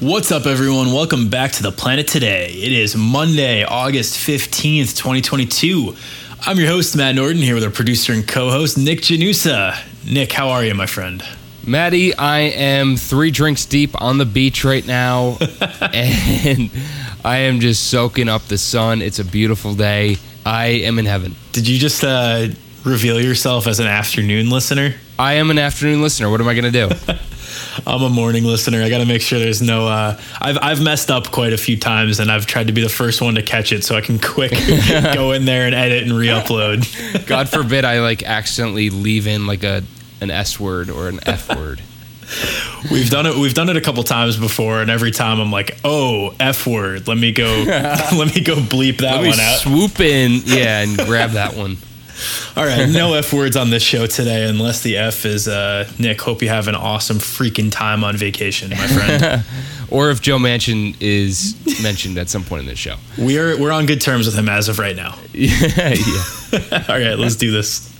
What's up, everyone? Welcome back to the planet today. It is Monday, August 15th, 2022. I'm your host, Matt Norton, here with our producer and co host, Nick Janusa. Nick, how are you, my friend? Maddie, I am three drinks deep on the beach right now, and I am just soaking up the sun. It's a beautiful day. I am in heaven. Did you just uh, reveal yourself as an afternoon listener? I am an afternoon listener. What am I going to do? I'm a morning listener. I got to make sure there's no. Uh, I've I've messed up quite a few times, and I've tried to be the first one to catch it, so I can quick go in there and edit and re-upload. God forbid I like accidentally leave in like a an S word or an F word. We've done it. We've done it a couple times before, and every time I'm like, "Oh, f word." Let me go. let me go bleep that Let me one out. swoop in, yeah, and grab that one. All right, no f words on this show today, unless the f is uh, Nick. Hope you have an awesome freaking time on vacation, my friend. Or if Joe Manchin is mentioned at some point in this show. we're we're on good terms with him as of right now. Yeah, yeah. All right, let's do this.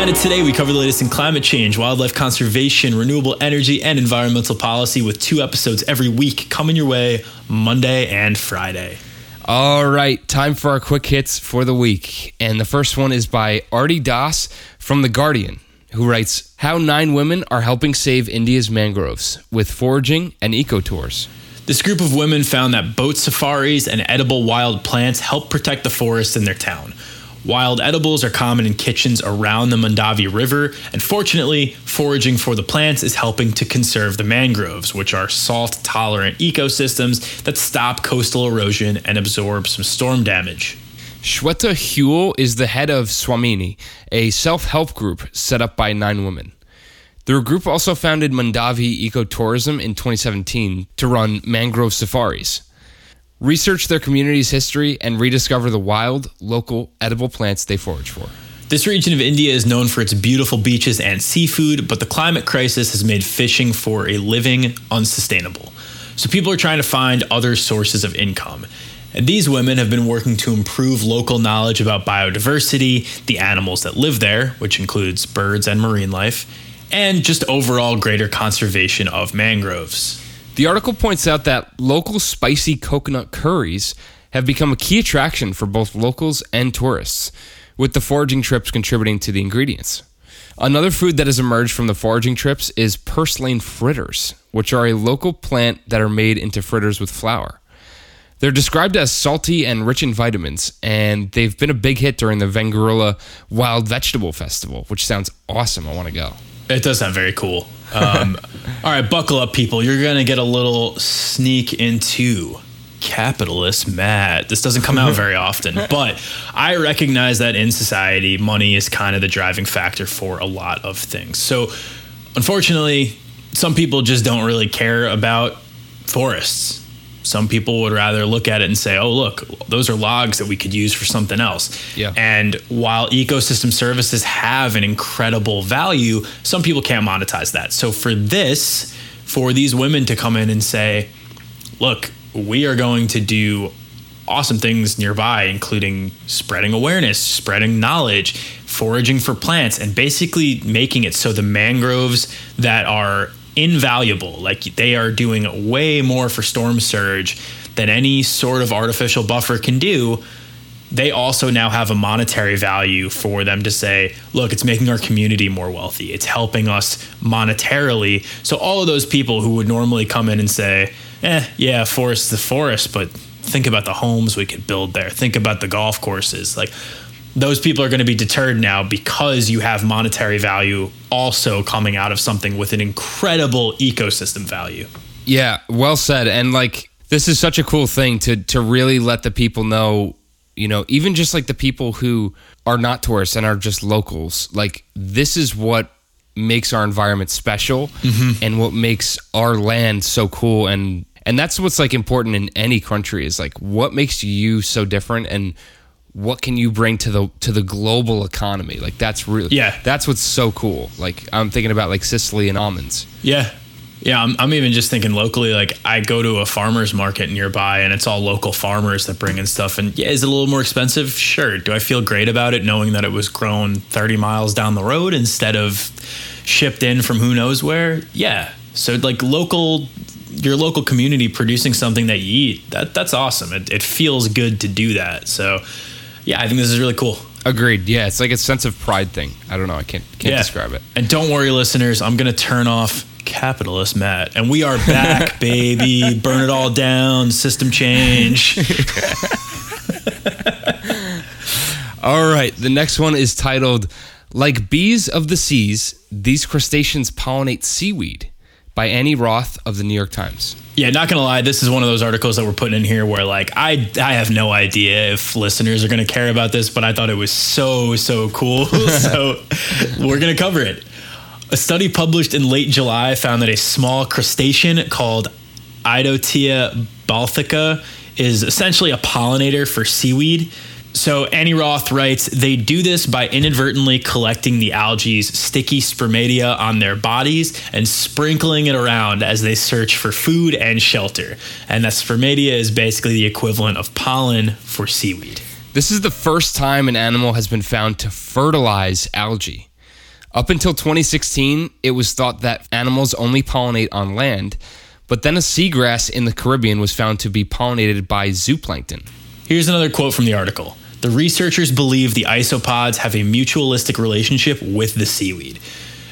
Planet today, we cover the latest in climate change, wildlife conservation, renewable energy, and environmental policy with two episodes every week coming your way Monday and Friday. All right, time for our quick hits for the week. And the first one is by Artie Das from The Guardian, who writes How nine women are helping save India's mangroves with foraging and eco tours. This group of women found that boat safaris and edible wild plants help protect the forests in their town. Wild edibles are common in kitchens around the Mandavi River, and fortunately, foraging for the plants is helping to conserve the mangroves, which are salt tolerant ecosystems that stop coastal erosion and absorb some storm damage. Shweta Hule is the head of Swamini, a self help group set up by nine women. The group also founded Mandavi Ecotourism in 2017 to run mangrove safaris. Research their community's history and rediscover the wild, local, edible plants they forage for. This region of India is known for its beautiful beaches and seafood, but the climate crisis has made fishing for a living unsustainable. So people are trying to find other sources of income. And these women have been working to improve local knowledge about biodiversity, the animals that live there, which includes birds and marine life, and just overall greater conservation of mangroves. The article points out that local spicy coconut curries have become a key attraction for both locals and tourists, with the foraging trips contributing to the ingredients. Another food that has emerged from the foraging trips is purslane fritters, which are a local plant that are made into fritters with flour. They're described as salty and rich in vitamins, and they've been a big hit during the Vengarilla Wild Vegetable Festival, which sounds awesome. I want to go. It does sound very cool. Um, all right, buckle up, people. You're going to get a little sneak into capitalist Matt. This doesn't come out very often, but I recognize that in society, money is kind of the driving factor for a lot of things. So, unfortunately, some people just don't really care about forests. Some people would rather look at it and say, oh, look, those are logs that we could use for something else. Yeah. And while ecosystem services have an incredible value, some people can't monetize that. So for this, for these women to come in and say, look, we are going to do awesome things nearby, including spreading awareness, spreading knowledge, foraging for plants, and basically making it so the mangroves that are invaluable, like they are doing way more for storm surge than any sort of artificial buffer can do. They also now have a monetary value for them to say, look, it's making our community more wealthy. It's helping us monetarily. So, all of those people who would normally come in and say, eh, yeah, forest the forest, but think about the homes we could build there. Think about the golf courses. Like those people are going to be deterred now because you have monetary value also coming out of something with an incredible ecosystem value. Yeah, well said. And like this is such a cool thing to to really let the people know, you know, even just like the people who are not tourists and are just locals, like this is what makes our environment special mm-hmm. and what makes our land so cool and and that's what's like important in any country is like what makes you so different and what can you bring to the to the global economy like that's really Yeah. that's what's so cool like i'm thinking about like sicily and almonds Yeah. Yeah, I'm, I'm even just thinking locally. Like, I go to a farmer's market nearby and it's all local farmers that bring in stuff. And yeah, is it a little more expensive? Sure. Do I feel great about it knowing that it was grown 30 miles down the road instead of shipped in from who knows where? Yeah. So, like, local, your local community producing something that you eat, that, that's awesome. It, it feels good to do that. So, yeah, I think this is really cool. agreed yeah it's like a sense of pride thing i don't know i can't can't describe it And don't worry, listeners, I'm going to turn off capitalist Matt. And we are back, baby. Burn it all down. System change. All right, the next one is titled Like Bees of the Seas, These Crustaceans Pollinate Seaweed by Annie Roth of the New York Times. yeah, not to lie. This is one of those articles that we're putting in here where, like, I, I have no idea if listeners are to care about this, but I thought it was so, so cool. so we're to cover it. A study published in late July found that a small crustacean called Idotea balthica is essentially a pollinator for seaweed. So Annie Roth writes, they do this by inadvertently collecting the algae's sticky spermatia on their bodies and sprinkling it around as they search for food and shelter. And that spermatia is basically the equivalent of pollen for seaweed. This is the first time an animal has been found to fertilize algae. Up until 2016, it was thought that animals only pollinate on land, but then a seagrass in the Caribbean was found to be pollinated by zooplankton. Here's another quote from the article. The researchers believe the isopods have a mutualistic relationship with the seaweed.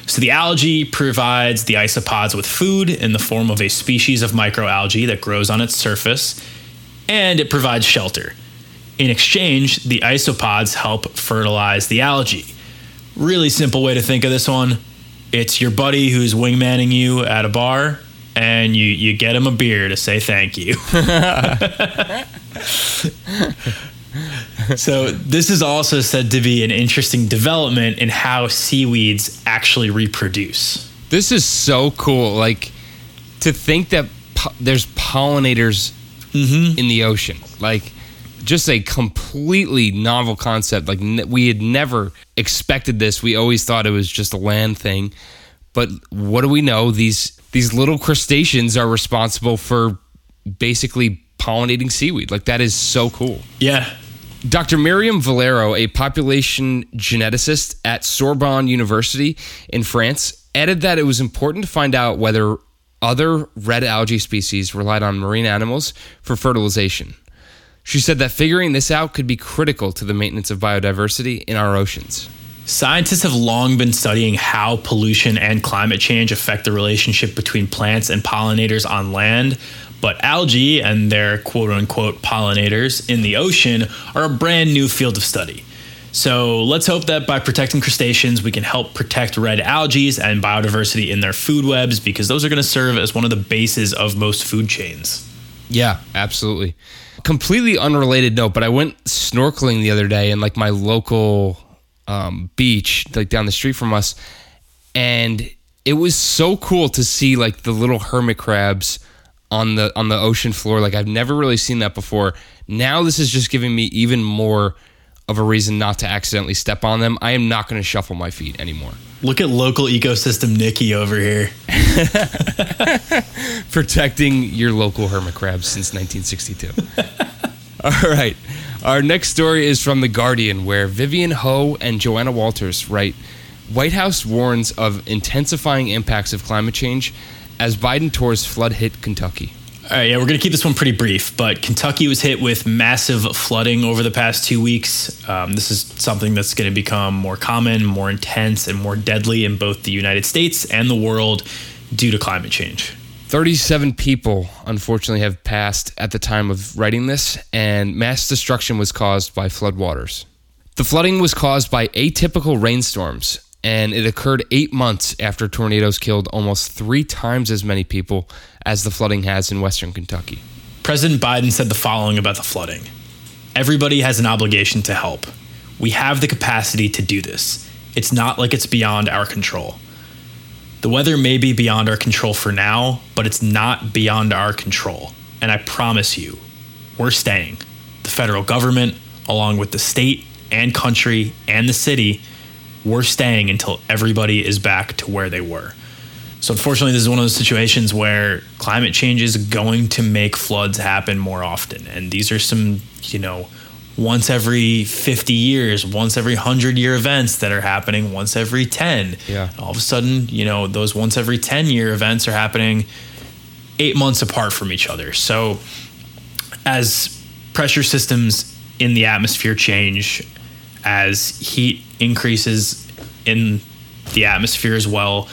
So the algae provides the isopods with food in the form of a species of microalgae that grows on its surface, and it provides shelter. In exchange, the isopods help fertilize the algae. Really simple way to think of this one. It's your buddy who's wingmanning you at a bar, and you, you get him a beer to say thank you. So this is also said to be an interesting development in how seaweeds actually reproduce. This is so cool. Like to think that po- there's pollinators mm-hmm. in the ocean. Like just a completely novel concept. Like we had never expected this. We always thought it was just a land thing. But what do we know? These these little crustaceans are responsible for basically pollinating seaweed. Like that is so cool. Yeah. Dr. Myriam Valero, a population geneticist at Sorbonne University in France, added that it was important to find out whether other red algae species relied on marine animals for fertilization. She said that figuring this out could be critical to the maintenance of biodiversity in our oceans. Scientists have long been studying how pollution and climate change affect the relationship between plants and pollinators on land, but algae and their quote unquote pollinators in the ocean are a brand new field of study. So let's hope that by protecting crustaceans, we can help protect red algae and biodiversity in their food webs because those are going to serve as one of the bases of most food chains. Yeah, absolutely. Completely unrelated note, but I went snorkeling the other day in like my local um, beach, like down the street from us, and it was so cool to see like the little hermit crabs on the on the ocean floor. Like I've never really seen that before. Now this is just giving me even more of a reason not to accidentally step on them. I am not going to shuffle my feet anymore. Look at local ecosystem Nikki over here. protecting your local hermit crabs since 1962. All right. Our next story is from The Guardian, where Vivian Ho and Joanna Walters write White House warns of intensifying impacts of climate change as Biden tours flood hit Kentucky. All right, yeah, we're going to keep this one pretty brief, but Kentucky was hit with massive flooding over the past two weeks. Um, this is something that's going to become more common, more intense, and more deadly in both the United States and the world due to climate change. 37 people, unfortunately, have passed at the time of writing this, and mass destruction was caused by floodwaters. The flooding was caused by atypical rainstorms, and it occurred eight months after tornadoes killed almost three times as many people as the flooding has in western Kentucky. President Biden said the following about the flooding Everybody has an obligation to help. We have the capacity to do this. It's not like it's beyond our control. The weather may be beyond our control for now, but it's not beyond our control. And I promise you, we're staying. The federal government, along with the state and country and the city, we're staying until everybody is back to where they were. So, unfortunately, this is one of those situations where climate change is going to make floods happen more often. And these are some, you know, once every 50 years, once every 100 year events that are happening once every 10. Yeah. All of a sudden, you know, those once every 10 year events are happening eight months apart from each other. So, as pressure systems in the atmosphere change, as heat increases in the atmosphere as well,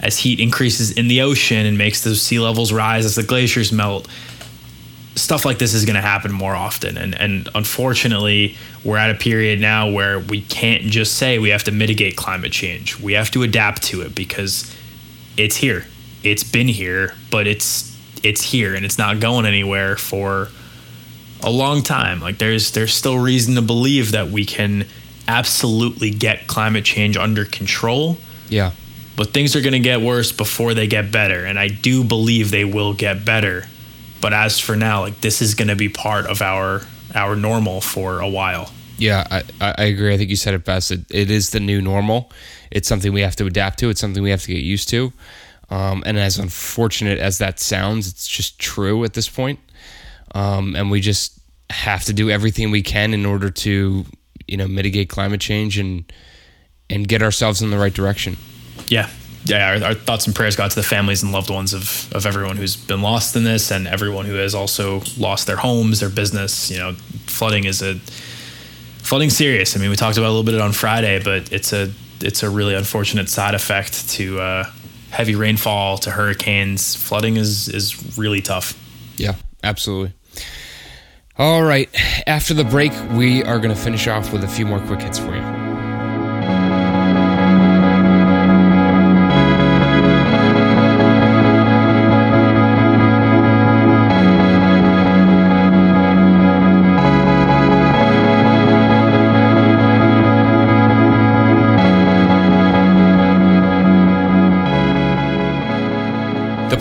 as heat increases in the ocean and makes those sea levels rise as the glaciers melt, stuff like this is going to happen more often. And, and unfortunately, we're at a period now where we can't just say we have to mitigate climate change. We have to adapt to it because it's here. It's been here, but it's it's here and it's not going anywhere for a long time. Like there's there's still reason to believe that we can absolutely get climate change under control Yeah. but things are going to get worse before they get better and i do believe they will get better but as for now like this is going to be part of our our normal for a while Yeah, I, I I agree. I think you said it best. It, it is the new normal. It's something we have to adapt to. It's something we have to get used to. Um, and as unfortunate as that sounds, it's just true at this point. Um, and we just have to do everything we can in order to, you know, mitigate climate change and and get ourselves in the right direction. yeah yeah our, our thoughts and prayers go out to the families and loved ones of, of everyone who's been lost in this and everyone who has also lost their homes their business you know flooding is a flooding serious i mean we talked about a little bit on friday but it's a it's a really unfortunate side effect to uh, heavy rainfall to hurricanes flooding is is really tough Yeah, absolutely. All right. After the break, we are going to finish off with a few more quick hits for you.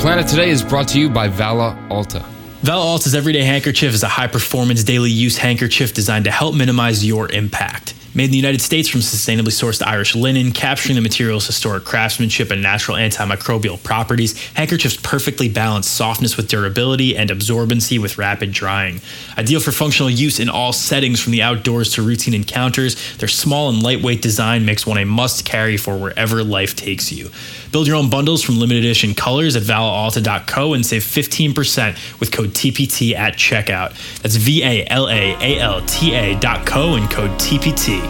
Planet Today is brought to you by Vala Alta. Vala Alta's Everyday Handkerchief is a high performance daily use handkerchief designed to help minimize your impact. Made in the United States from sustainably sourced Irish linen, capturing the material's historic craftsmanship and natural antimicrobial properties, handkerchiefs perfectly balance softness with durability and absorbency with rapid drying. Ideal for functional use in all settings from the outdoors to routine encounters, their small and lightweight design makes one a must carry for wherever life takes you. Build your own bundles from limited edition colors at valalta.co and save 15% with code TPT at checkout. That's V A L A A L T A dot co and code TPT.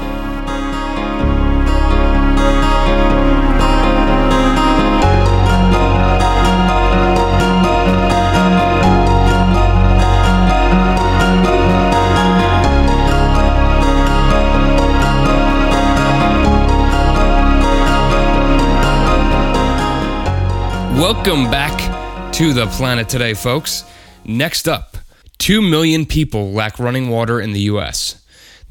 Welcome back to the planet today, folks. Next up, 2 million people lack running water in the U.S.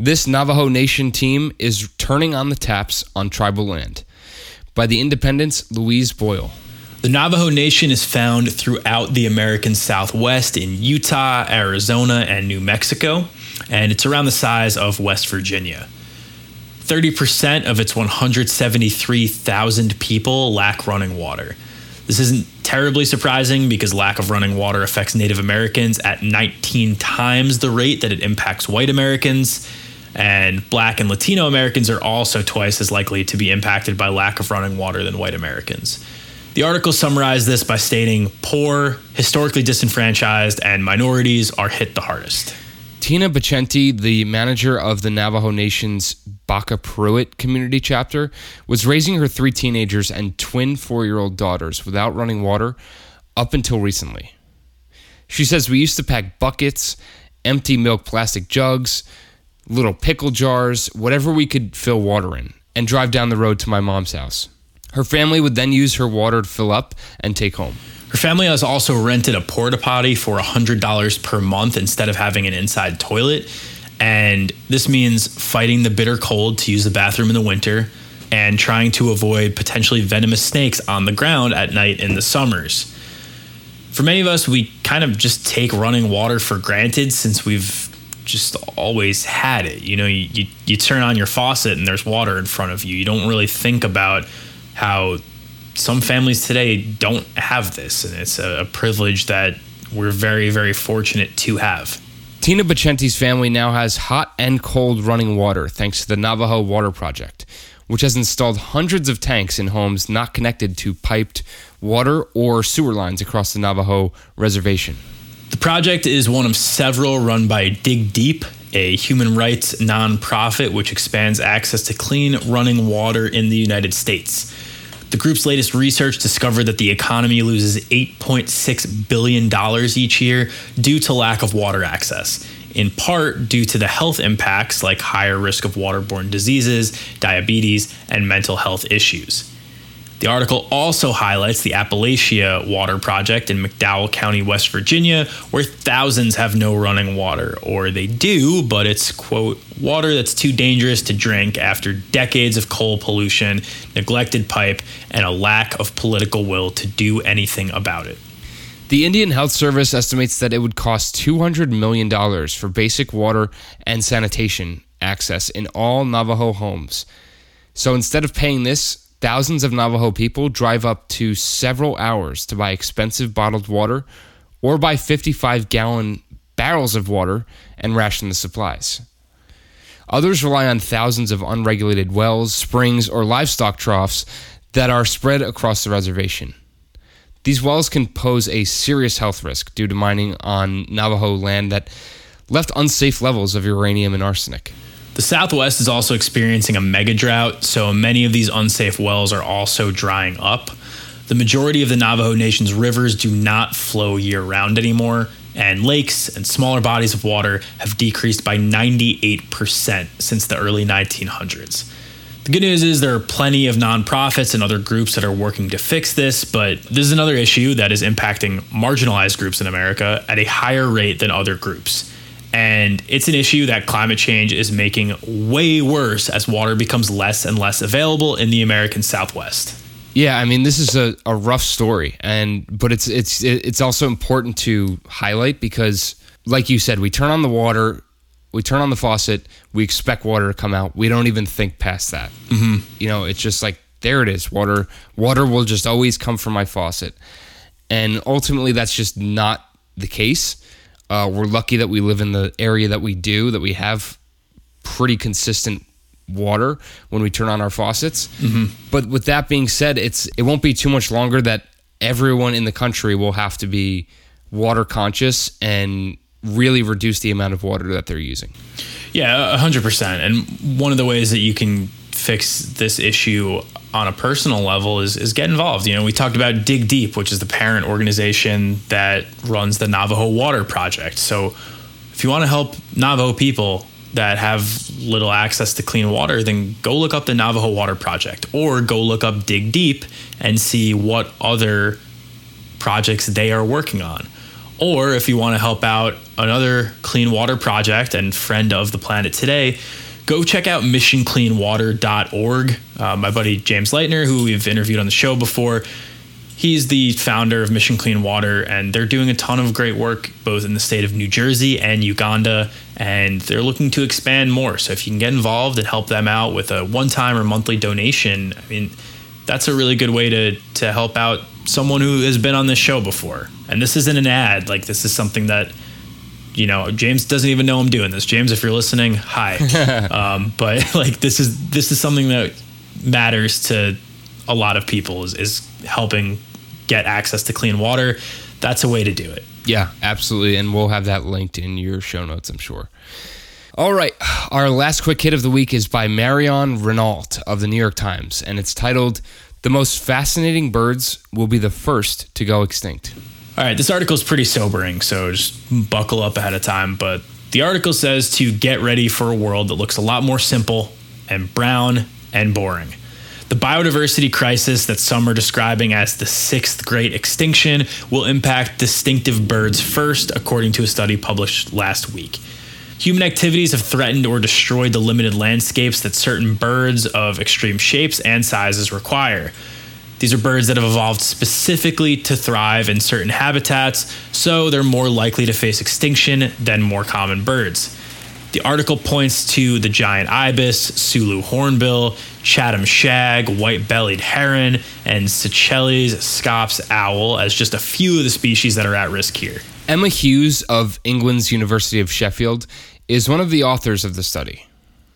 This Navajo Nation team is turning on the taps on tribal land. By the Independence, Louise Boyle. The Navajo Nation is found throughout the American Southwest in Utah, Arizona, and New Mexico, and it's around the size of West Virginia. 30% of its 173,000 people lack running water. This isn't terribly surprising because lack of running water affects Native Americans at 19 times the rate that it impacts white Americans. And black and Latino Americans are also twice as likely to be impacted by lack of running water than white Americans. The article summarized this by stating poor, historically disenfranchised, and minorities are hit the hardest. Tina Becenti, the manager of the Navajo Nation's Baca Prewitt community chapter, was raising her three teenagers and twin four year old daughters without running water up until recently. She says we used to pack buckets, empty milk plastic jugs, little pickle jars, whatever we could fill water in, and drive down the road to my mom's house. Her family would then use her water to fill up and take home. Her family has also rented a porta potty for $100 per month instead of having an inside toilet. And this means fighting the bitter cold to use the bathroom in the winter, and trying to avoid potentially venomous snakes on the ground at night in the summers. For many of us, we kind of just take running water for granted since we've just always had it. You know, you, you, you turn on your faucet and there's water in front of you. You don't really think about how some families today don't have this, and it's a, a privilege that we're very, very fortunate to have. Tina Becenti's family now has hot and cold running water thanks to the Navajo Water Project, which has installed hundreds of tanks in homes not connected to piped water or sewer lines across the Navajo reservation. The project is one of several run by Dig Deep, a human rights nonprofit which expands access to clean running water in the United States. The group's latest research discovered that the economy loses $8.6 billion each year due to lack of water access, in part due to the health impacts like higher risk of waterborne diseases, diabetes, and mental health issues. The article also highlights the Appalachia Water Project in McDowell County, West Virginia, where thousands have no running water, or they do, but it's, quote, water that's too dangerous to drink after decades of coal pollution, neglected pipe, and a lack of political will to do anything about it. The Indian Health Service estimates that it would cost $200 million for basic water and sanitation access in all Navajo homes. So instead of paying this, Thousands of Navajo people drive up to several hours to buy expensive bottled water or buy 55 gallon barrels of water and ration the supplies. Others rely on thousands of unregulated wells, springs, or livestock troughs that are spread across the reservation. These wells can pose a serious health risk due to mining on Navajo land that left unsafe levels of uranium and arsenic. The Southwest is also experiencing a mega drought, so many of these unsafe wells are also drying up. The majority of the Navajo Nation's rivers do not flow year round anymore, and lakes and smaller bodies of water have decreased by 98% since the early 1900s. The good news is there are plenty of nonprofits and other groups that are working to fix this, but this is another issue that is impacting marginalized groups in America at a higher rate than other groups. And it's an issue that climate change is making way worse as water becomes less and less available in the American Southwest. Yeah, I mean this is a, a rough story, and but it's it's it's also important to highlight because, like you said, we turn on the water, we turn on the faucet, we expect water to come out. We don't even think past that. Mm-hmm. You know, it's just like there it is. Water water will just always come from my faucet, and ultimately that's just not the case. Uh, we're lucky that we live in the area that we do, that we have pretty consistent water when we turn on our faucets. Mm-hmm. But with that being said, it's it won't be too much longer that everyone in the country will have to be water conscious and really reduce the amount of water that they're using. Yeah, 100%. And one of the ways that you can fix this issue on a personal level is is get involved. You know, we talked about Dig Deep, which is the parent organization that runs the Navajo Water Project. So, if you want to help Navajo people that have little access to clean water, then go look up the Navajo Water Project or go look up Dig Deep and see what other projects they are working on. Or if you want to help out another clean water project and friend of the planet today, go check out missioncleanwater.org. Uh, my buddy James Leitner, who we've interviewed on the show before, he's the founder of Mission Clean Water, and they're doing a ton of great work both in the state of New Jersey and Uganda, and they're looking to expand more. So if you can get involved and help them out with a one-time or monthly donation, I mean, that's a really good way to to help out someone who has been on this show before. And this isn't an ad; like this is something that you know, James doesn't even know I'm doing this. James, if you're listening, hi. um, but like this is this is something that matters to a lot of people is, is helping get access to clean water. That's a way to do it. Yeah, absolutely. And we'll have that linked in your show notes, I'm sure. All right. Our last quick hit of the week is by Marion Renault of the New York Times, and it's titled The Most Fascinating Birds Will Be the First to Go Extinct. All right, this article is pretty sobering, so just buckle up ahead of time. But the article says to get ready for a world that looks a lot more simple and brown and boring. The biodiversity crisis that some are describing as the sixth great extinction will impact distinctive birds first, according to a study published last week. Human activities have threatened or destroyed the limited landscapes that certain birds of extreme shapes and sizes require. These are birds that have evolved specifically to thrive in certain habitats, so they're more likely to face extinction than more common birds. The article points to the giant ibis, Sulu hornbill, Chatham shag, white bellied heron, and Seychelles scops owl as just a few of the species that are at risk here. Emma Hughes of England's University of Sheffield is one of the authors of the study.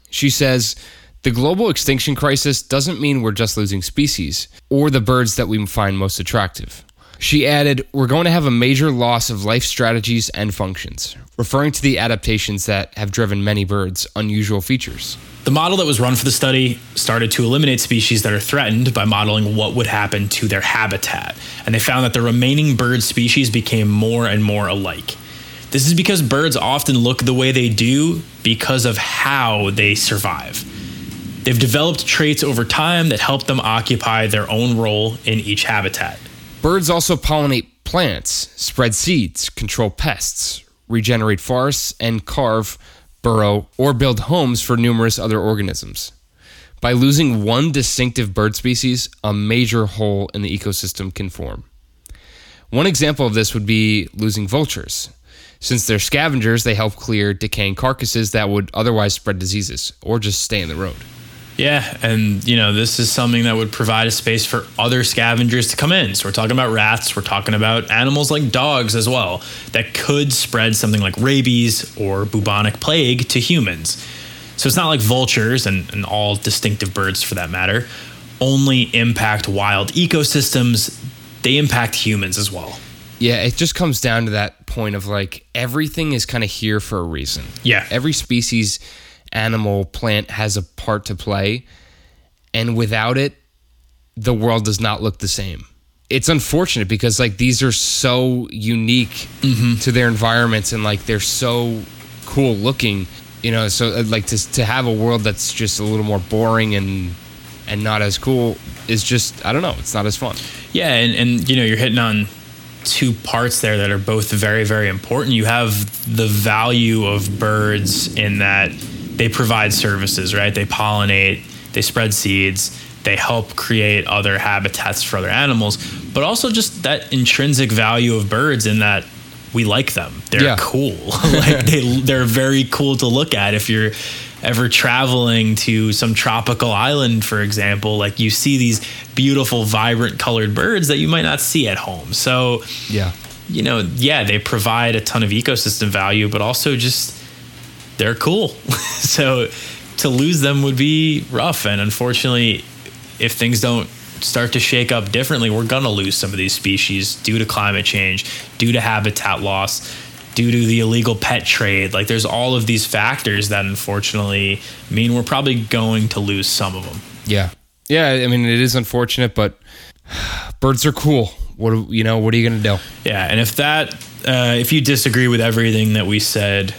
She says, the global extinction crisis doesn't mean we're just losing species or the birds that we find most attractive. She added, We're going to have a major loss of life strategies and functions, referring to the adaptations that have driven many birds' unusual features. The model that was run for the study started to eliminate species that are threatened by modeling what would happen to their habitat, and they found that the remaining bird species became more and more alike. This is because birds often look the way they do because of how they survive. They've developed traits over time that help them occupy their own role in each habitat. Birds also pollinate plants, spread seeds, control pests, regenerate forests, and carve, burrow, or build homes for numerous other organisms. By losing one distinctive bird species, a major hole in the ecosystem can form. One example of this would be losing vultures. Since they're scavengers, they help clear decaying carcasses that would otherwise spread diseases or just stay in the road. Yeah, and you know, this is something that would provide a space for other scavengers to come in. So we're talking about rats, we're talking about animals like dogs as well that could spread something like rabies or bubonic plague to humans. So it's not like vultures and, and all distinctive birds for that matter only impact wild ecosystems, they impact humans as well. Yeah, it just comes down to that point of like everything is kind of here for a reason. Yeah. Every species, animal, plant has a part to play. And without it, the world does not look the same. It's unfortunate because like these are so unique to their environments and like they're so cool looking, you know, so uh, like to to have a world that's just a little more boring and and not as cool is just I don't know, it's not as fun. Yeah, and, and you know, you're hitting on two parts there that are both very, very important. You have the value of birds in that they provide services, right? They pollinate, they spread seeds, they help create other habitats for other animals, but also just that intrinsic value of birds in that we like them. They're Yeah. cool. like they they're very cool to look at if you're ever traveling to some tropical island for example like you see these beautiful vibrant colored birds that you might not see at home so Yeah. you know yeah they provide a ton of ecosystem value but also just they're cool so to lose them would be rough and unfortunately if things don't start to shake up differently we're going to lose some of these species due to climate change due to habitat loss due to the illegal pet trade like there's all of these factors that unfortunately mean we're probably going to lose some of them Yeah. Yeah, I mean it is unfortunate, but birds are cool. What you know, what are you going to do? Yeah, and if that uh, if you disagree with everything that we said,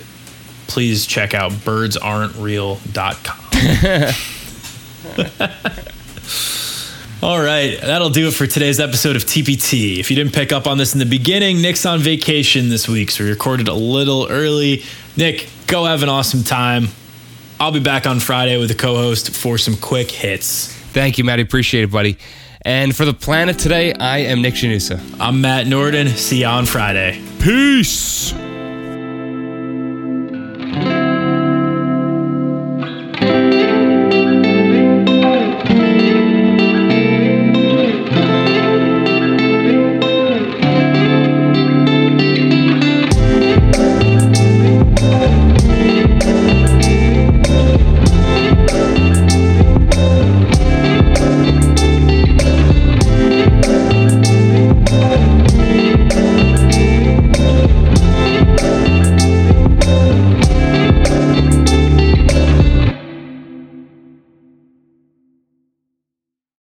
please check out birdsaren'treal.com. All right, that'll do it for today's episode of TPT. If you didn't pick up on this in the beginning, Nick's on vacation this week, so we recorded a little early. Nick, go have an awesome time. I'll be back on Friday with a co-host for some quick hits. Thank you, Maddie. Appreciate it, buddy. And for the planet today, I am Nick Janusa. I'm Matt Norden. See you on Friday. Peace.